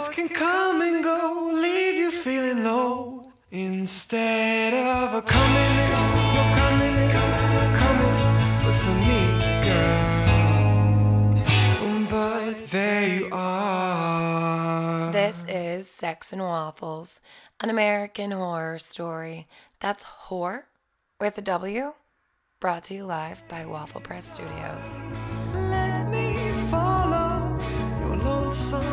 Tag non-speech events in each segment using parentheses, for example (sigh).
thoughts can come and go, leave you feeling low. Instead of a coming and go, you're coming and coming, coming with me, girl. But there you are. This is Sex and Waffles, an American horror story. That's whore with a W, brought to you live by Waffle Press Studios. Let me follow your lonesome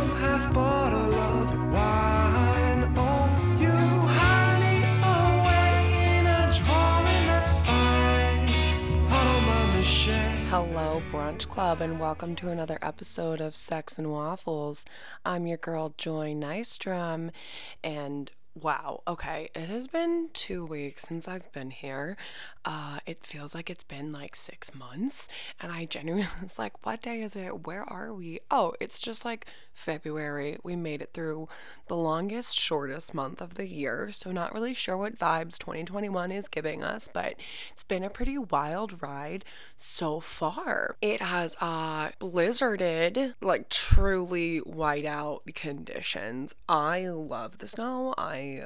Hello, Brunch Club, and welcome to another episode of Sex and Waffles. I'm your girl, Joy Nystrom, and wow, okay, it has been two weeks since I've been here. Uh, it feels like it's been like six months, and I genuinely (laughs) was like, what day is it? Where are we? Oh, it's just like February. We made it through the longest, shortest month of the year, so not really sure what vibes 2021 is giving us, but it's been a pretty wild ride so far. It has uh blizzarded, like truly whiteout conditions. I love the snow. I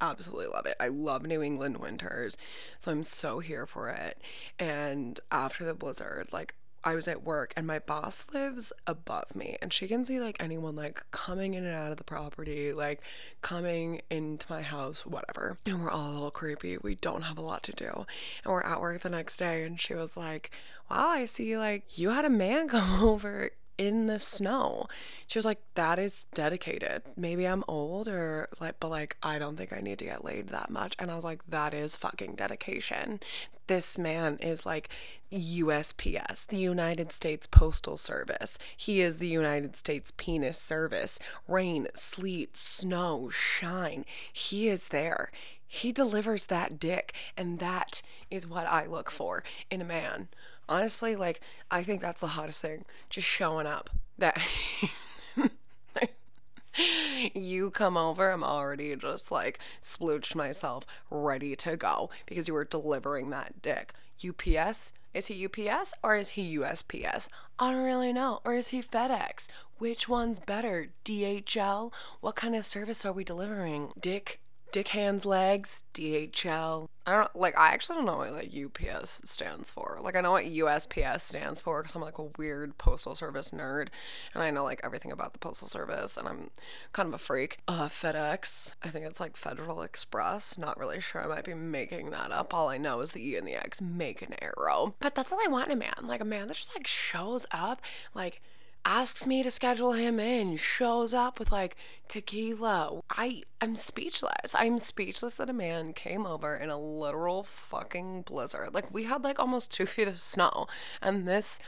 absolutely love it. I love New England winters, so I'm so here for it. And after the blizzard, like I was at work and my boss lives above me and she can see like anyone like coming in and out of the property, like coming into my house, whatever. And we're all a little creepy. We don't have a lot to do. And we're at work the next day and she was like, Wow, I see like you had a man (laughs) come over in the snow. She was like, that is dedicated. Maybe I'm old or like, but like, I don't think I need to get laid that much. And I was like, that is fucking dedication. This man is like USPS, the United States Postal Service. He is the United States Penis Service. Rain, sleet, snow, shine. He is there. He delivers that dick. And that is what I look for in a man honestly, like I think that's the hottest thing. Just showing up. That (laughs) you come over, I'm already just like splooched myself, ready to go because you were delivering that dick. UPS? Is he UPS or is he USPS? I don't really know. Or is he FedEx? Which one's better? DHL? What kind of service are we delivering? Dick Dick Hands Legs, DHL. I don't like. I actually don't know what like UPS stands for. Like I know what USPS stands for because I'm like a weird postal service nerd, and I know like everything about the postal service, and I'm kind of a freak. Uh, FedEx. I think it's like Federal Express. Not really sure. I might be making that up. All I know is the E and the X make an arrow. But that's all I want in a man. Like a man that just like shows up, like asks me to schedule him in, shows up with like tequila. I am speechless. I'm speechless that a man came over in a literal fucking blizzard. Like we had like almost two (laughs) feet of snow, and this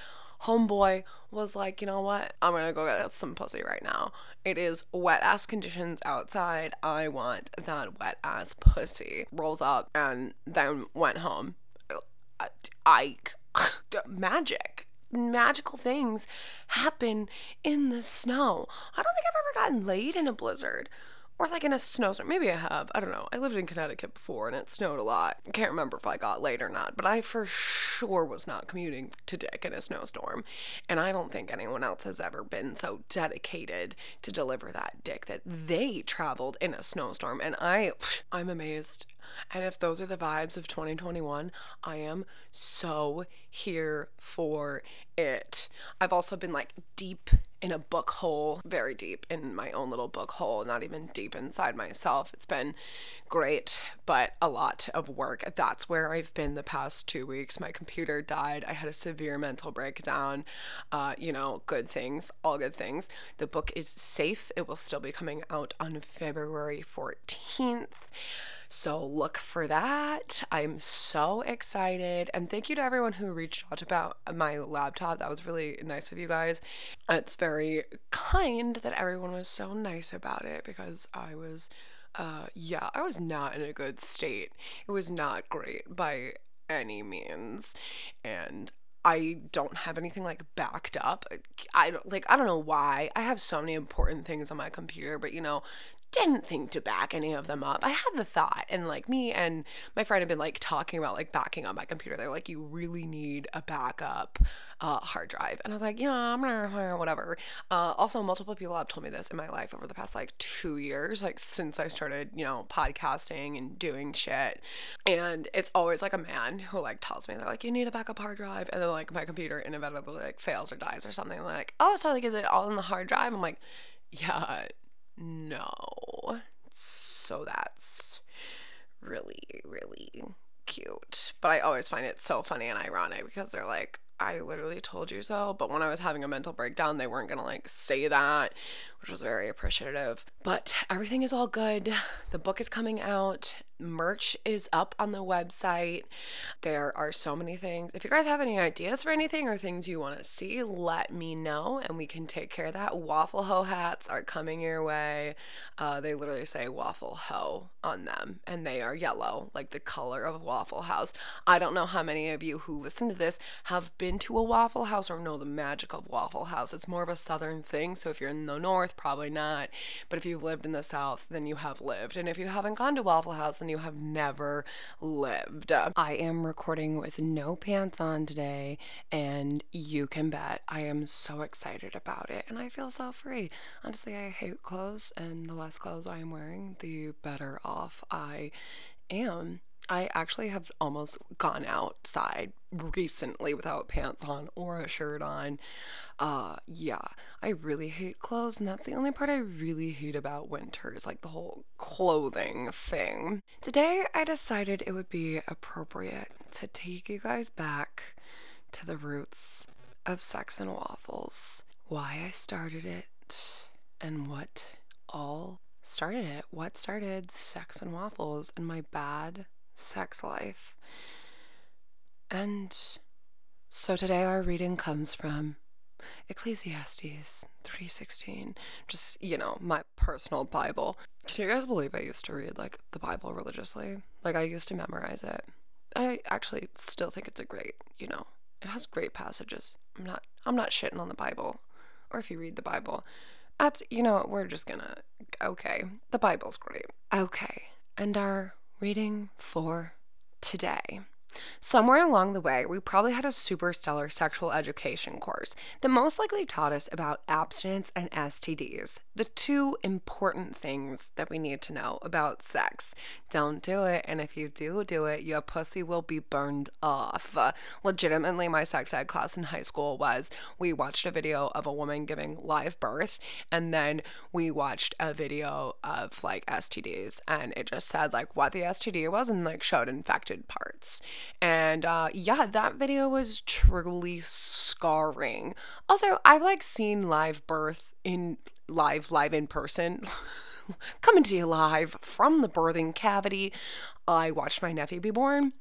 homeboy was like, you know what? I'm gonna go get some pussy right now. It is wet ass conditions outside. I want that wet ass pussy. Rolls up and then went home. I, I (laughs) magic magical things happen in the snow. I don't think I've ever gotten laid in a blizzard or like in a snowstorm. Maybe I have. I don't know. I lived in Connecticut before and it snowed a lot. I can't remember if I got laid or not, but I for sure was not commuting to Dick in a snowstorm. And I don't think anyone else has ever been so dedicated to deliver that dick that they traveled in a snowstorm. And I I'm amazed. And if those are the vibes of 2021, I am so here for it. I've also been like deep in a book hole, very deep in my own little book hole, not even deep inside myself. It's been great, but a lot of work. That's where I've been the past two weeks. My computer died. I had a severe mental breakdown. Uh, you know, good things, all good things. The book is safe. It will still be coming out on February 14th. So look for that. I'm so excited. And thank you to everyone who reached out about my laptop. That was really nice of you guys. It's very kind that everyone was so nice about it because I was, uh, yeah, I was not in a good state. It was not great by any means. And I don't have anything like backed up. I don't like I don't know why. I have so many important things on my computer, but you know, didn't think to back any of them up. I had the thought, and like me and my friend had been like talking about like backing up my computer. They're like, you really need a backup uh, hard drive, and I was like, yeah, I'm gonna whatever. Uh, also, multiple people have told me this in my life over the past like two years, like since I started, you know, podcasting and doing shit, and it's always like a man who like tells me they're like, you need a backup hard drive, and then like my computer inevitably like fails or dies or something. They're like, oh, so like, is it all in the hard drive? I'm like, yeah, no. So that's really, really cute. But I always find it so funny and ironic because they're like, I literally told you so. But when I was having a mental breakdown, they weren't going to like say that, which was very appreciative. But everything is all good. The book is coming out. Merch is up on the website. There are so many things. If you guys have any ideas for anything or things you want to see, let me know and we can take care of that. Waffle Ho hats are coming your way. Uh, they literally say Waffle Ho on them and they are yellow, like the color of Waffle House. I don't know how many of you who listen to this have been to a Waffle House or know the magic of Waffle House. It's more of a southern thing, so if you're in the north, probably not. But if you've lived in the south, then you have lived. And if you haven't gone to Waffle House, then you have never lived. I am recording with no pants on today, and you can bet I am so excited about it. And I feel so free. Honestly, I hate clothes, and the less clothes I am wearing, the better off I am. I actually have almost gone outside recently without pants on or a shirt on. Uh yeah, I really hate clothes and that's the only part I really hate about winter is like the whole clothing thing. Today I decided it would be appropriate to take you guys back to the roots of sex and waffles. Why I started it and what all started it. What started sex and waffles and my bad sex life. And so today our reading comes from Ecclesiastes 3:16. Just, you know, my personal Bible. Can you guys believe I used to read like the Bible religiously? Like I used to memorize it. I actually still think it's a great, you know, it has great passages. I'm not I'm not shitting on the Bible. Or if you read the Bible, that's you know, we're just gonna okay. The Bible's great. Okay. And our reading for today. Somewhere along the way, we probably had a super stellar sexual education course that most likely taught us about abstinence and STDs, the two important things that we need to know about sex. Don't do it, and if you do do it, your pussy will be burned off. Legitimately, my sex ed class in high school was we watched a video of a woman giving live birth, and then we watched a video of like STDs, and it just said like what the STD was and like showed infected parts. And uh, yeah, that video was truly scarring. Also, I've like seen live birth in live, live in person. (laughs) Coming to you live from the birthing cavity. I watched my nephew be born.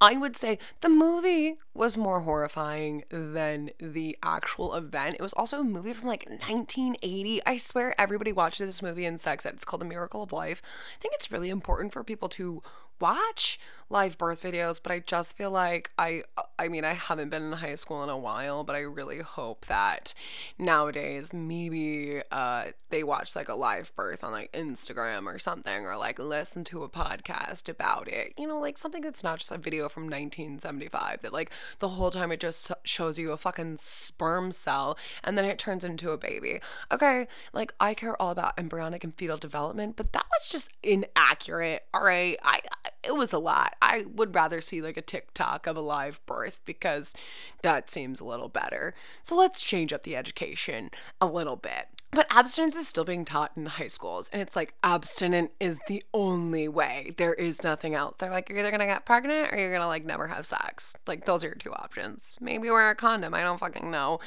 I would say the movie was more horrifying than the actual event. It was also a movie from like 1980. I swear everybody watches this movie in sex ed. It's called The Miracle of Life. I think it's really important for people to watch live birth videos, but I just feel like I I mean, I haven't been in high school in a while, but I really hope that nowadays maybe uh they watch like a live birth on like Instagram or something or like listen to a podcast about it. You know, like something that's not just a video from 1975 that like the whole time it just shows you a fucking sperm cell and then it turns into a baby. Okay, like I care all about embryonic and fetal development, but that was just inaccurate. All right. I it was a lot. I would rather see like a TikTok of a live birth because that seems a little better. So let's change up the education a little bit. But abstinence is still being taught in high schools, and it's like abstinent is the only way. There is nothing else. They're like, you're either gonna get pregnant or you're gonna like never have sex. Like, those are your two options. Maybe wear a condom. I don't fucking know.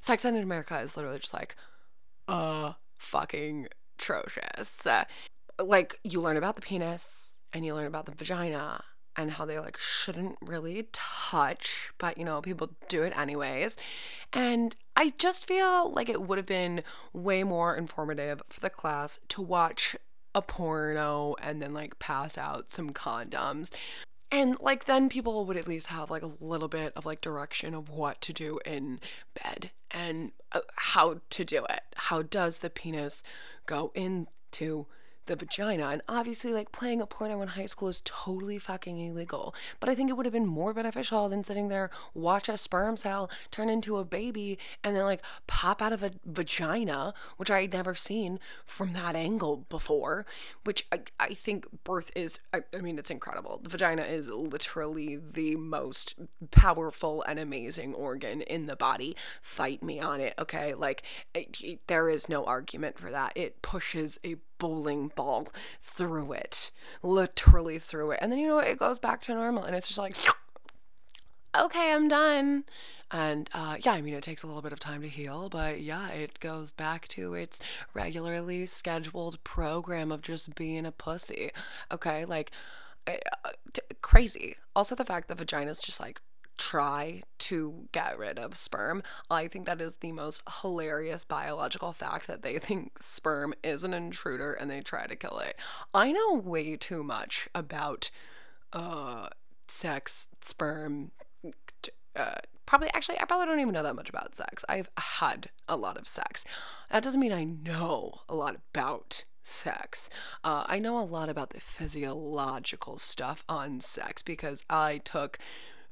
Sex in America is literally just like, uh, fucking atrocious. Uh, like, you learn about the penis, and you learn about the vagina and how they like shouldn't really touch, but you know, people do it anyways. And I just feel like it would have been way more informative for the class to watch a porno and then like pass out some condoms. And like then people would at least have like a little bit of like direction of what to do in bed and uh, how to do it. How does the penis go in to the vagina. And obviously, like playing a porno in high school is totally fucking illegal. But I think it would have been more beneficial than sitting there, watch a sperm cell turn into a baby, and then like pop out of a vagina, which I had never seen from that angle before. Which I, I think birth is, I, I mean, it's incredible. The vagina is literally the most powerful and amazing organ in the body. Fight me on it, okay? Like, it, it, there is no argument for that. It pushes a bowling ball through it, literally through it. And then, you know, what? it goes back to normal and it's just like, (sniffs) okay, I'm done. And uh, yeah, I mean, it takes a little bit of time to heal, but yeah, it goes back to its regularly scheduled program of just being a pussy. Okay, like uh, t- crazy. Also, the fact that vagina's just like try to get rid of sperm. I think that is the most hilarious biological fact that they (laughs) think sperm is an intruder and they try to kill it. I know way too much about uh sex, sperm, uh, probably actually I probably don't even know that much about sex. I've had a lot of sex. That doesn't mean I know a lot about sex. Uh, I know a lot about the physiological stuff on sex because I took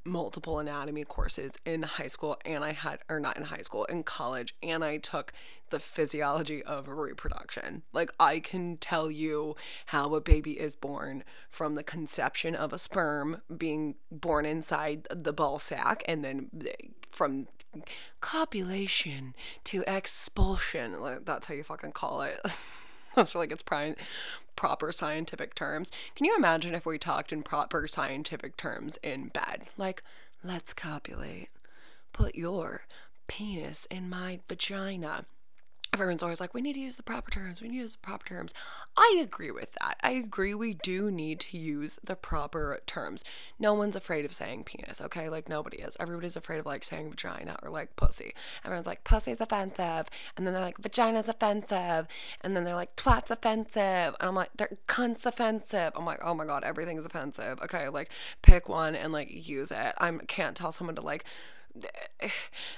multiple anatomy courses in high school and I had or not in high school in college and I took the physiology of reproduction. Like I can tell you how a baby is born from the conception of a sperm being born inside the ball sack and then eh, from copulation to expulsion. Like that's how you fucking call it. (laughs) That's like its prime proper scientific terms. Can you imagine if we talked in proper scientific terms in bed? Like, let's copulate. Put your penis in my vagina everyone's always like, we need to use the proper terms, we need to use the proper terms. I agree with that. I agree we do need to use the proper terms. No one's afraid of saying penis, okay? Like, nobody is. Everybody's afraid of like saying vagina or like pussy. Everyone's like, pussy's offensive. And then they're like, vagina's offensive. And then they're like, twat's offensive. And I'm like, they're cunt's offensive. I'm like, oh my God, everything's offensive. Okay, like, pick one and like use it. I can't tell someone to like, (sighs)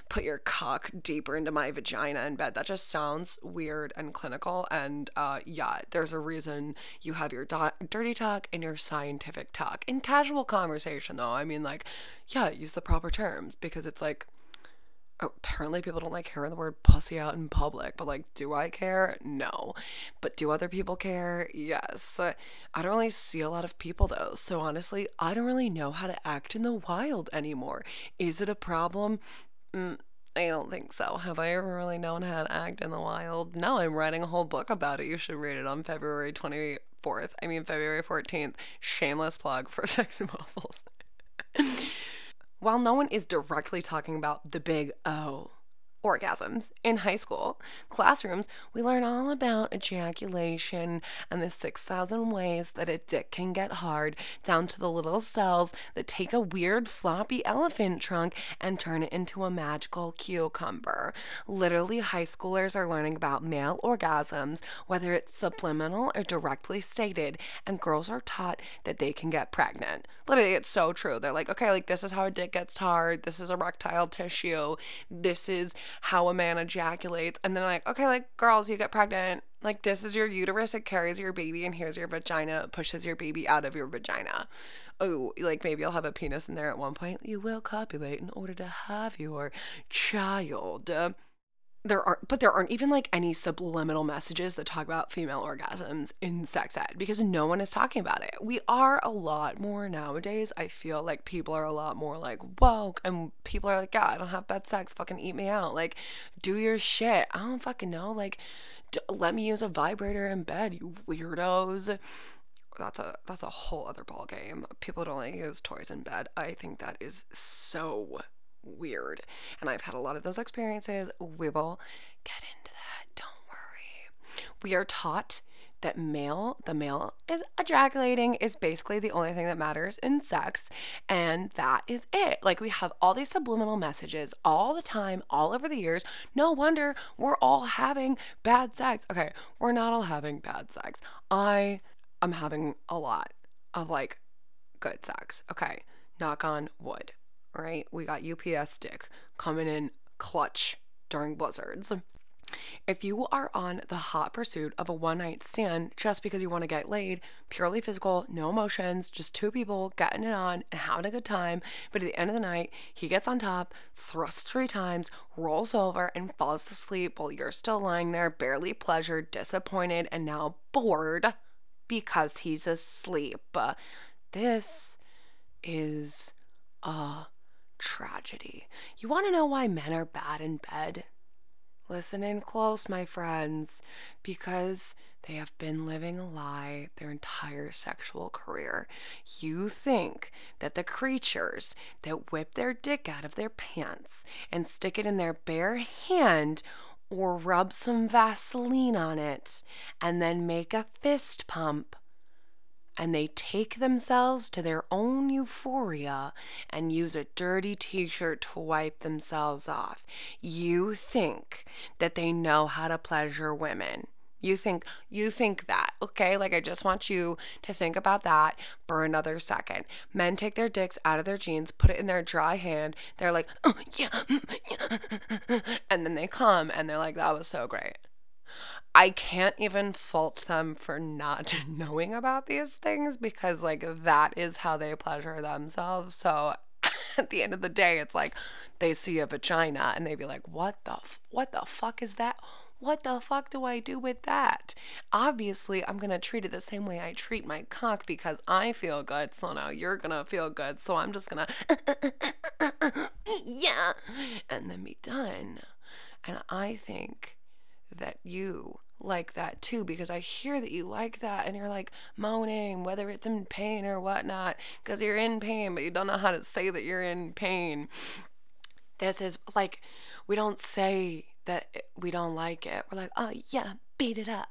put your cock deeper into my vagina in bed. That just sounds weird and clinical. And uh, yeah, there's a reason you have your do- dirty talk and your scientific talk. In casual conversation, though, I mean, like, yeah, use the proper terms because it's like, apparently people don't like hearing the word pussy out in public but like do i care no but do other people care yes i don't really see a lot of people though so honestly i don't really know how to act in the wild anymore is it a problem mm, I don't think so. Have I ever really known how to act in the wild? No, I'm writing a whole book about it. You should read it on February 24th. I mean, February 14th. Shameless plug for (laughs) Sex and Waffles. While no one is directly talking about the big O, orgasms in high school classrooms, we learn all about ejaculation and the 6,000 ways that a dick can get hard, down to the little cells that take a weird floppy elephant trunk and turn it into a magical cucumber. Literally, high schoolers are learning about male orgasms, whether it's subliminal or directly stated, and girls are taught that they can get pregnant. Literally, it's so true. They're like, okay, like this is how a dick gets hard, this is erectile tissue, this is how a man ejaculates. And then like okay like girls you get pregnant. Like this is your uterus. It carries your baby and here's your vagina. It pushes your baby out of your vagina. Oh like maybe you'll have a penis in there at one point. You will copulate in order to have your child there aren't but there aren't even like any subliminal messages that talk about female orgasms in sex ed because no one is talking about it. We are a lot more nowadays. I feel like people are a lot more like woke and people are like yeah i don't have bad sex. Fucking eat me out. Like do your shit. I don't fucking know. Like d- let me use a vibrator in bed you weirdos. That's a that's a whole other ball game people don't like use toys in bed. I think that is so weird. And I've had a lot of those experiences. We will get into that. Don't worry. We are taught that male, the male is ejaculating is basically the only thing that matters in sex. And that is it. Like we have all these subliminal messages all the time, all over the years. No wonder we're all having bad sex. Okay, we're not all having bad sex. I am having a lot of like good sex. Okay, knock on wood right? We got UPS stick coming in clutch during blizzards. If you are on the hot pursuit of a one night stand just because you want to get laid, purely physical, no emotions, just two people getting it on and having a good time, but at the end of the night, he gets on top, thrusts three times, rolls over, and falls asleep while you're still lying there, barely pleasured, disappointed, and now bored because he's asleep. This is a tragedy. You want to know why men are bad in bed? Listen in close, my friends, because they have been living a lie their entire sexual career. You think that the creatures that whip their dick out of their pants and stick it in their bare hand or rub some Vaseline on it and then make a fist pump and they take themselves to their own euphoria and use a dirty t shirt to wipe themselves off. You think that they know how to pleasure women. You think you think that, okay? Like I just want you to think about that for another second. Men take their dicks out of their jeans, put it in their dry hand. They're like, oh, yeah, mm, yeah, (laughs) and then they come and they're like, that was so great. I can't even fault them for not (laughs) knowing about these things because, like, that is how they pleasure themselves. So, (laughs) at the end of the day, it's like they see a vagina and they be like, "What the f- what the fuck is that? What the fuck do I do with that?" Obviously, I'm gonna treat it the same way I treat my cock because I feel good. So now you're gonna feel good. So I'm just gonna, (laughs) yeah, and then be done. And I think that you like that too because I hear that you like that and you're like moaning, whether it's in pain or whatnot, because you're in pain, but you don't know how to say that you're in pain. This is like, we don't say that we don't like it. We're like, oh yeah, beat it up.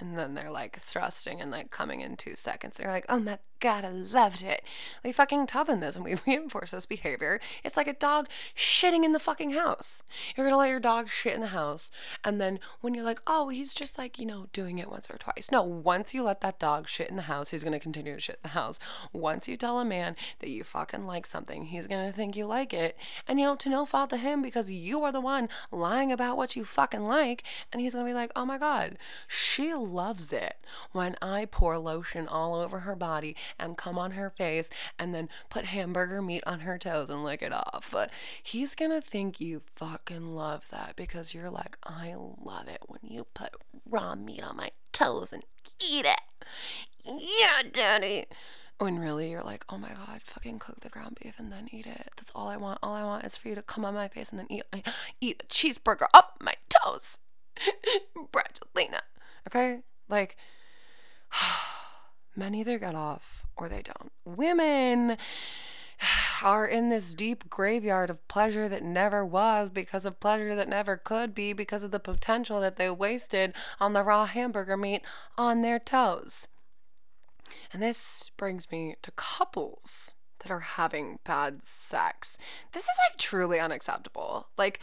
And then they're like thrusting and like coming in two seconds. They're like, oh my God, I loved it. We fucking tell them this and we (laughs) reinforce this behavior. It's like a dog shitting in the fucking house. You're gonna let your dog shit in the house. And then when you're like, oh, he's just like, you know, doing it once or twice. No, once you let that dog shit in the house, he's gonna continue to shit in the house. Once you tell a man that you fucking like something, he's gonna think you like it. And you know, to no fault to him because you are the one lying about what you fucking like. And he's gonna be like, oh my God, she loves it when I pour lotion all over her body and come on her face and then put hamburger meat on her toes and lick it off. He's gonna think you fucking love that because you're like, I love it when you put raw meat on my toes and eat it. Yeah, daddy. When really you're like, oh my god, fucking cook the ground beef and then eat it. That's all I want. All I want is for you to come on my face and then eat eat a cheeseburger up my toes. (laughs) Brangelina. Okay? Like (sighs) men either get off or they don't. Women are in this deep graveyard of pleasure that never was because of pleasure that never could be because of the potential that they wasted on the raw hamburger meat on their toes. And this brings me to couples that are having bad sex. This is like truly unacceptable. Like,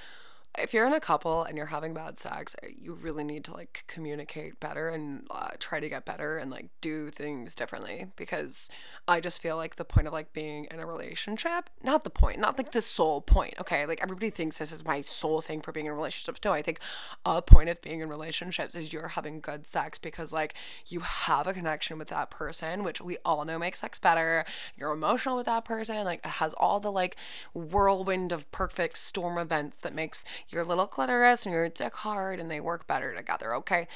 if you're in a couple and you're having bad sex, you really need to like communicate better and uh, try to get better and like do things differently because I just feel like the point of like being in a relationship, not the point, not like the sole point, okay? Like everybody thinks this is my sole thing for being in relationships. No, I think a point of being in relationships is you're having good sex because like you have a connection with that person, which we all know makes sex better. You're emotional with that person, like it has all the like whirlwind of perfect storm events that makes your little clitoris and your dick hard and they work better together, okay?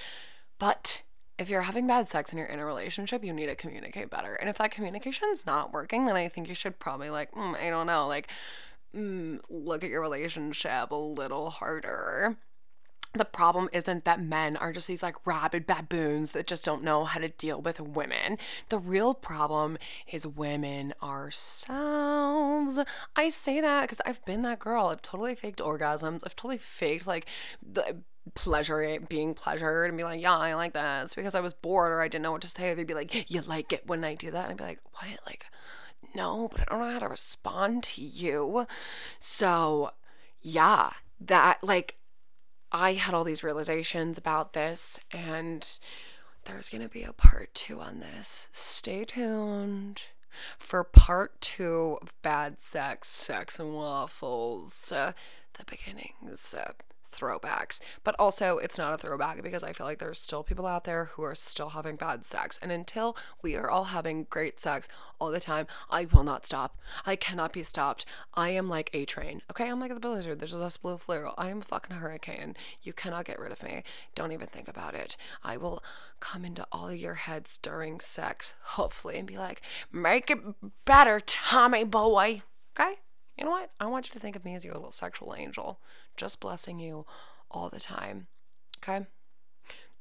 But if you're having bad sex and you're in a relationship, you need to communicate better. And if that communication's not working, then I think you should probably like, mm, I don't know, like mm, look at your relationship a little harder. The problem isn't that men are just these like rabid baboons that just don't know how to deal with women. The real problem is women ourselves. I say that because I've been that girl. I've totally faked orgasms. I've totally faked like the pleasure being pleasured and be like, yeah, I like this because I was bored or I didn't know what to say. They'd be like, you like it when I do that? And I'd be like, what? Like, no, but I don't know how to respond to you. So, yeah, that like I had all these realizations about this, and there's going to be a part two on this. Stay tuned for part two of Bad Sex, Sex and Waffles. Uh, the beginnings, uh, throwbacks. But also, it's not a throwback because I feel like there's still people out there who are still having bad sex. And until we are all having great sex all the time, I will not stop. I cannot be stopped. I am like a train. Okay, I'm like the blizzard. There's a less blue flare. I am a fucking hurricane. You cannot get rid of me. Don't even think about it. I will come into all of your heads during sex, hopefully, and be like, make it better, Tommy boy. Okay? You know what? I want you to think of me as your little sexual angel, just blessing you all the time. Okay?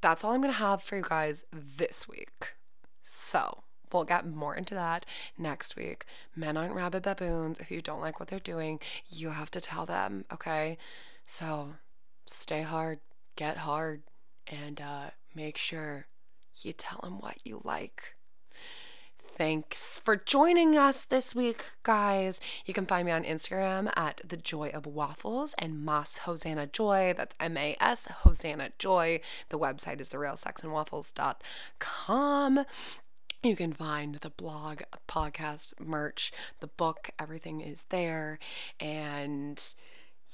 That's all I'm going to have for you guys this week. So, we'll get more into that next week. Men aren't rabid baboons. If you don't like what they're doing, you have to tell them, okay? So, stay hard, get hard, and uh, make sure you tell them what you like. Thanks for joining us this week, guys. You can find me on Instagram at the Joy of Waffles and Mas Hosanna Joy. That's M A S Hosanna Joy. The website is therealsexandwaffles.com. You can find the blog, podcast, merch, the book, everything is there. And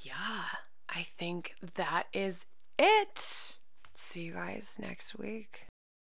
yeah, I think that is it. See you guys next week.